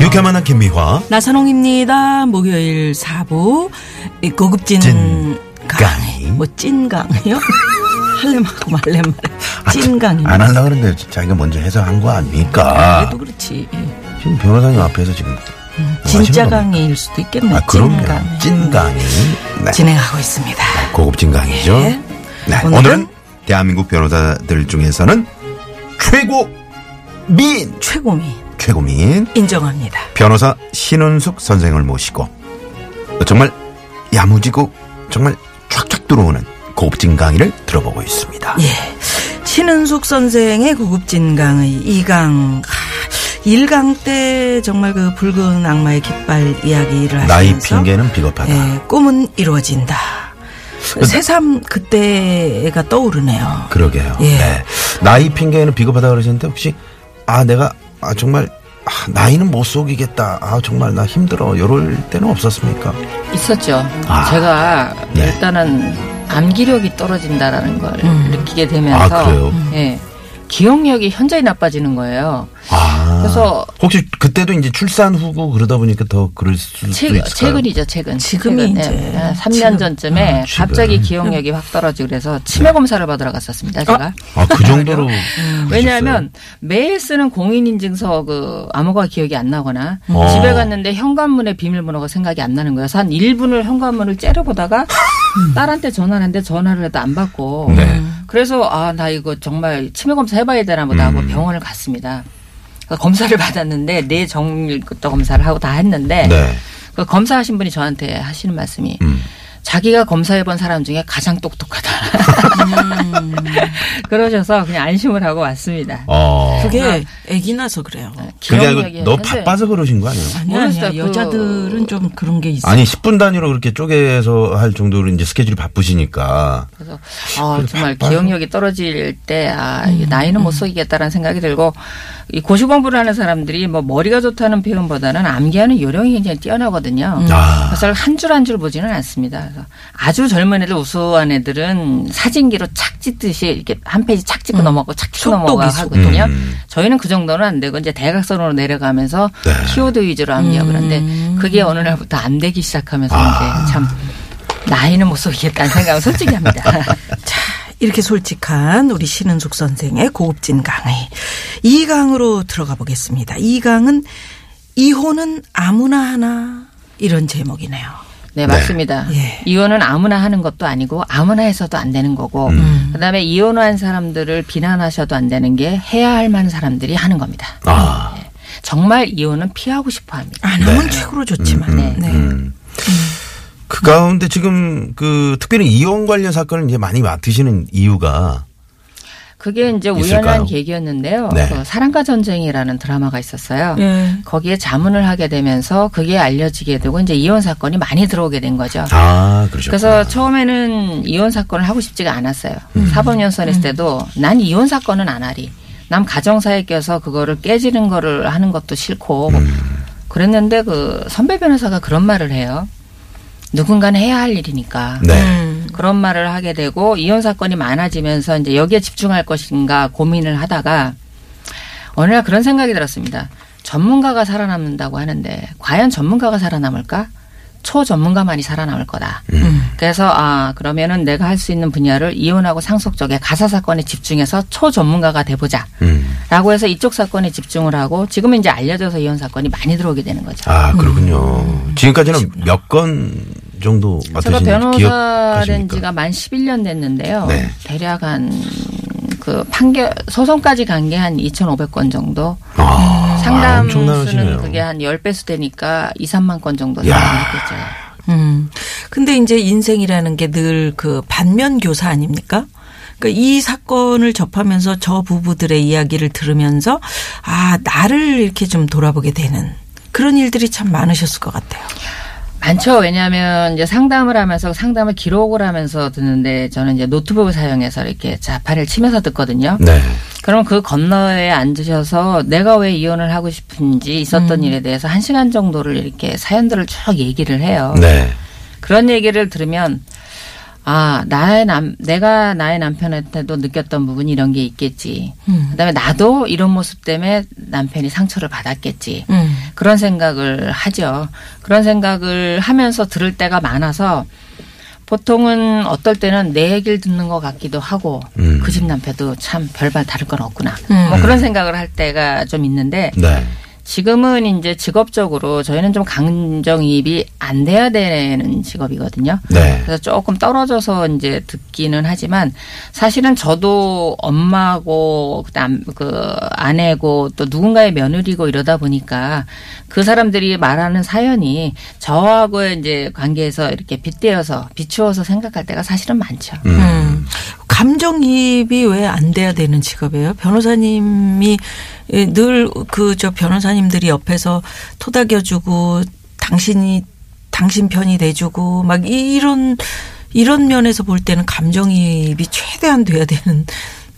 유쾌만한 김미화 나선홍입니다. 목요일 4부 이 고급진 찐 강의. 뭐 찐강이요? 할래하고 말래말 찐강이. 안 하려고 그랬는데 자기가 먼저 해서 한 거 아닙니까? 그래도 그렇지. 지금 변호사님 앞에서 지금 뭐 진짜? 강의일 수도 있겠네. 아, 그럼요. 찐강. 찐강의 네. 진행하고 있습니다. 고급진 강의죠. 예. 네. 오늘은 오늘은 대한민국 변호사들 중에서는 최고 민 최고미 최고민 인정합니다. 변호사 신은숙 선생을 모시고 정말 야무지고 정말 쫙쫙 들어오는 고급진 강의를 들어보고 있습니다. 예. 신은숙 선생의 고급진 강의 2강. 1강 때 정말 그 붉은 악마의 깃발 이야기를 하시면서 나이 핑계는 비겁하다. 예, 꿈은 이루어진다. 새삼 그때가 떠오르네요. 그러게요. 예. 네. 나이 핑계는 비겁하다 그러셨는데 혹시 아 내가 아 정말 아, 나이는 못 속이겠다. 아 정말 나 힘들어. 이럴 때는 없었습니까? 있었죠. 아. 제가 네. 일단은 암기력이 떨어진다라는 걸 음. 느끼게 되면서 아, 그래요? 예. 기억력이 현저히 나빠지는 거예요. 아. 그래서 혹시 그때도 이제 출산 후고 그러다 보니까 더 그럴 수도 최근, 있을까요? 최근이죠, 최근. 지금이 최근, 이제. 예, 3년 지금. 전쯤에 아. 갑자기 기억력이 확 떨어지고 그래서 치매 검사를 받으러 갔었습니다, 제가. 아, 그 정도로. 음. 왜냐하면 매일 쓰는 공인인증서 그 암호가 기억이 안 나거나 어. 집에 갔는데 현관문의 비밀번호가 생각이 안 나는 거예요. 그래서 한 1분을 현관문을 째려보다가 딸한테 전화를 했는데 전화를 해도 안 받고 네. 그래서 아 나 이거 정말 치매 검사 해봐야 되나 보다 하고 음. 병원을 갔습니다. 그래서 검사를 받았는데 뇌 정밀부터 검사를 하고 다 했는데 네. 그 검사하신 분이 저한테 하시는 말씀이 음. 자기가 검사해본 사람 중에 가장 똑똑하다. 음. 그러셔서 그냥 안심을 하고 왔습니다. 어. 그게 애기 나서 그래요. 그게 기억력이 아니고 너 바빠서 그러신 거 아니에요? 아니 모르겠어요. 아니야. 그- 여자들은 좀 그런 게 있어. 아니 10분 단위로 그렇게 쪼개서 할 정도로 이제 스케줄이 바쁘시니까 그래서 아, 그래, 정말 바빠서. 기억력이 떨어질 때 아, 음, 나이는 못 속이겠다라는 생각이 들고 이 고시 공부를 하는 사람들이 뭐 머리가 좋다는 표현보다는 암기하는 요령이 굉장히 뛰어나거든요. 아. 그래서 한줄 한 줄 보지는 않습니다. 그래서 아주 젊은 애들 우수한 애들은 사진기로 착 찍듯이 이렇게 한 페이지 착 찍고 넘어가고 착 찍고 속도 넘어가 기술. 하거든요. 음. 저희는 그 정도는 안 되고 이제 대각선으로 내려가면서 네. 키워드 위주로 암기하고 그러는데 그게 어느 날부터 안 되기 시작하면서 이제 참 나이는 못 속이겠다는 생각을 솔직히 합니다. 자, 이렇게 솔직한 우리 신은숙 선생의 고급진 강의. 이 강으로 들어가 보겠습니다. 이 강은 이혼은 아무나 하나 이런 제목이네요. 네, 맞습니다. 예. 이혼은 아무나 하는 것도 아니고 아무나 해서도 안 되는 거고 음. 그다음에 이혼한 사람들을 비난하셔도 안 되는 게 해야 할 만한 사람들이 하는 겁니다. 아. 정말 이혼은 피하고 싶어 합니다. 안 하면 최고로 좋지만. 네. 네. 음. 그 가운데 지금 그 특별히 이혼 관련 사건을 이제 많이 맡으시는 이유가 그게 이제 있을까요? 우연한 계기였는데요. 네. 그 사랑과 전쟁이라는 드라마가 있었어요. 예. 거기에 자문을 하게 되면서 그게 알려지게 되고 이제 이혼 사건이 많이 들어오게 된 거죠. 아 그러셨구나. 그래서 처음에는 이혼 사건을 하고 싶지가 않았어요. 사법연수원 했을 때도 난 이혼 사건은 안 하리. 남 가정사에 껴서 그거를 깨지는 거를 하는 것도 싫고 그랬는데 그 선배 변호사가 그런 말을 해요. 누군가는 해야 할 일이니까. 네. 음. 그런 말을 하게 되고 이혼 사건이 많아지면서 이제 여기에 집중할 것인가 고민을 하다가 어느 날 그런 생각이 들었습니다. 전문가가 살아남는다고 하는데 과연 전문가가 살아남을까? 초전문가만이 살아남을 거다. 그래서 아 그러면은 내가 할 수 있는 분야를 이혼하고 상속 쪽에 가사 사건에 집중해서 초전문가가 돼보자. 음. 라고 해서 이쪽 사건에 집중을 하고 지금은 이제 알려져서 이혼 사건이 많이 들어오게 되는 거죠. 아 그렇군요. 지금까지는 몇 건 정도 제가 맡으신 변호사 된? 지가 만 11년 됐는데요. 네. 대략 한 그 판결 소송까지 간 게 한 2,500건 정도. 아, 상담 엄청나시네요. 수는 그게 한 10배수 되니까 2, 3만 건 정도 야. 상담했겠죠. 음. 근데 이제 인생이라는 게 늘 그 반면 교사 아닙니까? 그러니까 이 사건을 접하면서 저 부부들의 이야기를 들으면서 아, 나를 이렇게 좀 돌아보게 되는 그런 일들이 참 많으셨을 것 같아요. 많죠. 왜냐하면 이제 상담을 하면서 상담을 기록을 하면서 듣는데 저는 이제 노트북을 사용해서 이렇게 자판을 치면서 듣거든요. 네. 그럼 그 건너에 앉으셔서 내가 왜 이혼을 하고 싶은지 있었던 일에 대해서 한 시간 정도를 이렇게 사연들을 쭉 얘기를 해요. 네. 그런 얘기를 들으면 아 나의 남 내가 나의 남편한테도 느꼈던 부분이 이런 게 있겠지. 음. 그 다음에 나도 이런 모습 때문에 남편이 상처를 받았겠지. 음. 그런 생각을 하죠. 그런 생각을 하면서 들을 때가 많아서 보통은 어떨 때는 내 얘기를 듣는 것 같기도 하고 음. 그집 남편도 참 별반 다를 건 없구나. 음. 뭐 그런 생각을 할 때가 좀 있는데 네. 지금은 이제 직업적으로 저희는 좀 감정이입이 안 돼야 되는 직업이거든요. 네. 그래서 조금 떨어져서 이제 듣기는 하지만 사실은 저도 엄마고 그다음 그 아내고 또 누군가의 며느리고 이러다 보니까 그 사람들이 말하는 사연이 저하고의 이제 관계에서 이렇게 빗대어서 비추어서 생각할 때가 사실은 많죠. 음. 음. 감정이입이 왜 안 돼야 되는 직업이에요? 변호사님이 늘 그 저 변호사님들이 옆에서 토닥여주고 당신이 당신 편이 돼주고 막 이런 이런 면에서 볼 때는 감정이입이 최대한 돼야 되는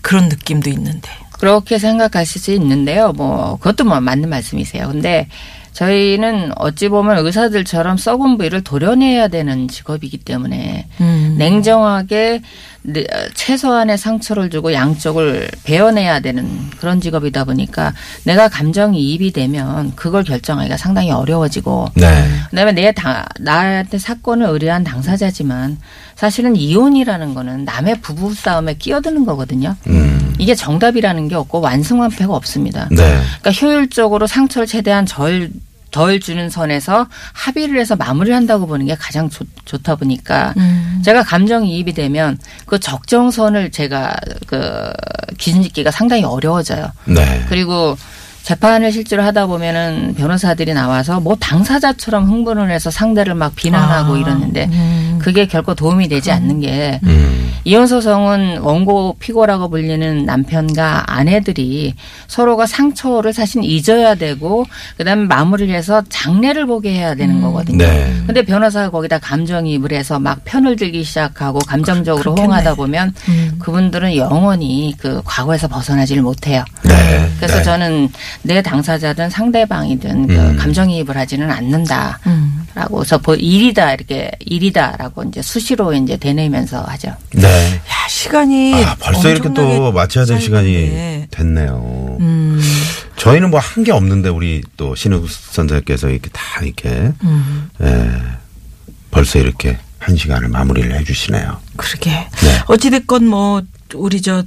그런 느낌도 있는데. 그렇게 생각하실 수 있는데요. 뭐 그것도 뭐 맞는 말씀이세요. 근데 저희는 어찌 보면 의사들처럼 썩은 부위를 도려내야 되는 직업이기 때문에 음. 냉정하게 네, 최소한의 상처를 주고 양쪽을 베어내야 되는 그런 직업이다 보니까 내가 감정이입이 되면 그걸 결정하기가 상당히 어려워지고 네. 그다음에 내 당, 나한테 사건을 의뢰한 당사자지만 사실은 이혼이라는 거는 남의 부부 싸움에 끼어드는 거거든요. 음. 이게 정답이라는 게 없고 완승완패가 없습니다. 네. 그러니까 효율적으로 상처를 최대한 덜, 덜 주는 선에서 합의를 해서 마무리를 한다고 보는 게 가장 좋, 좋다 보니까 음. 제가 감정이입이 되면 그 적정선을 제가 그 기준 짓기가 상당히 어려워져요. 네. 그리고 재판을 실제로 하다 보면은 변호사들이 나와서 뭐 당사자처럼 흥분을 해서 상대를 막 비난하고 아, 이러는데 음. 그게 결코 도움이 되지 않는 게 음. 이혼 소송은 원고 피고라고 불리는 남편과 아내들이 서로가 상처를 사실 잊어야 되고 그다음에 마무리를 해서 장례를 보게 해야 되는 거거든요. 네. 근데 변호사가 거기다 감정이입을 해서 막 편을 들기 시작하고 감정적으로 그렇겠네. 호응하다 보면 음. 그분들은 영원히 그 과거에서 벗어나지를 못해요. 네. 그래서 네. 저는 내 당사자든 상대방이든 그 음. 감정이입을 하지는 않는다 라고 음. 해서 뭐 일이다 이렇게 일이다라고 이제 수시로 이제 되뇌면서 하죠. 네. 야 시간이 아, 벌써 이렇게 또 마쳐야 될 시간이. 됐네요. 음. 저희는 뭐 한 게 없는데 우리 또 신우 선생님께서 이렇게 다 이렇게 음. 예, 벌써 이렇게 한 시간을 마무리를 해주시네요. 그러게. 네. 어찌됐건 뭐, 우리 저,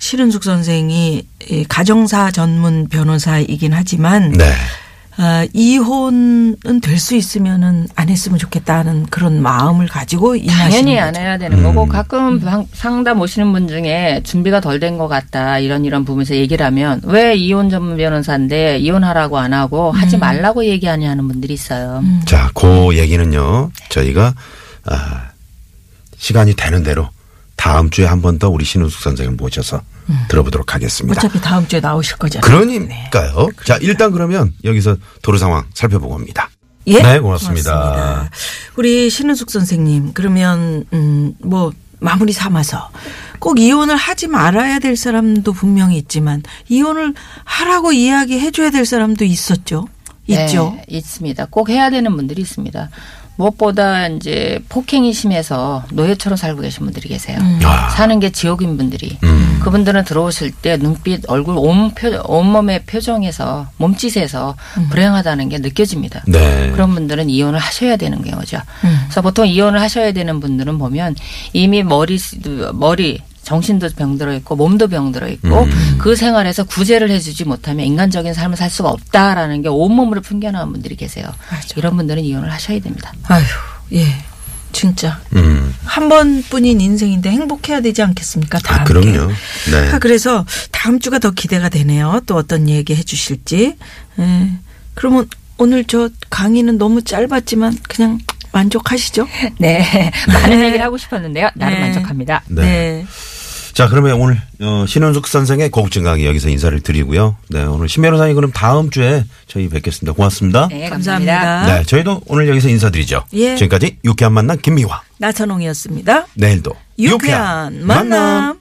실은숙 선생이 이 가정사 전문 변호사이긴 하지만, 네. 아, 이혼은 될 수 있으면은 안 했으면 좋겠다는 그런 마음을 가지고 당연히 안 거죠. 해야 되는 음. 거고 가끔 방- 상담 오시는 분 중에 준비가 덜 된 것 같다 이런 이런 부분에서 얘기를 하면 왜 이혼 전문 변호사인데 이혼하라고 안 하고 하지 말라고 얘기하냐 하는 분들이 있어요. 자, 그 얘기는요, 저희가, 아, 시간이 되는 대로 다음 주에 한 번 더 우리 신우숙 선생을 모셔서 들어보도록 하겠습니다. 어차피 다음 주에 나오실 거잖아요. 그러니까요. 자, 일단 그러면 여기서 도로 상황 살펴보고 옵니다. 예? 네, 고맙습니다. 고맙습니다. 우리 신은숙 선생님, 그러면, 음, 뭐, 마무리 삼아서 꼭 이혼을 하지 말아야 될 사람도 분명히 있지만, 이혼을 하라고 이야기해 줘야 될 사람도 있었죠. 있죠. 네, 있습니다. 꼭 해야 되는 분들이 있습니다. 무엇보다 이제 폭행이 심해서 노예처럼 살고 계신 분들이 계세요. 아. 사는 게 지옥인 분들이. 음. 그분들은 들어오실 때 눈빛, 얼굴, 온 표, 온몸의 표정에서 몸짓에서 불행하다는 게 느껴집니다. 네. 그런 분들은 이혼을 하셔야 되는 경우죠. 음. 그래서 보통 이혼을 하셔야 되는 분들은 보면 이미 머리 머리 정신도 병들어 있고 몸도 병들어 있고 음. 그 생활에서 구제를 해주지 못하면 인간적인 삶을 살 수가 없다라는 게 온몸으로 풍겨나온 분들이 계세요. 맞아. 이런 분들은 이혼을 하셔야 됩니다. 아휴, 예. 진짜. 음. 한 번뿐인 인생인데 행복해야 되지 않겠습니까? 다 아. 그럼요. 네. 아, 그래서 다음 주가 더 기대가 되네요. 또 어떤 얘기 해 주실지. 예. 그러면 오늘 저 강의는 너무 짧았지만 그냥 만족하시죠? 네. 많은 얘기를 하고 싶었는데요. 나름 네. 만족합니다. 네. 네. 자, 그러면 오늘 어, 신은숙 선생의 고급진 강의 여기서 인사를 드리고요. 네, 오늘 신 변호사님 그럼 다음 주에 저희 뵙겠습니다. 고맙습니다. 네, 감사합니다. 감사합니다. 네, 저희도 오늘 여기서 인사드리죠. 예. 지금까지 유쾌한 만남 김미화. 나선홍이었습니다. 내일도 유쾌한 만남.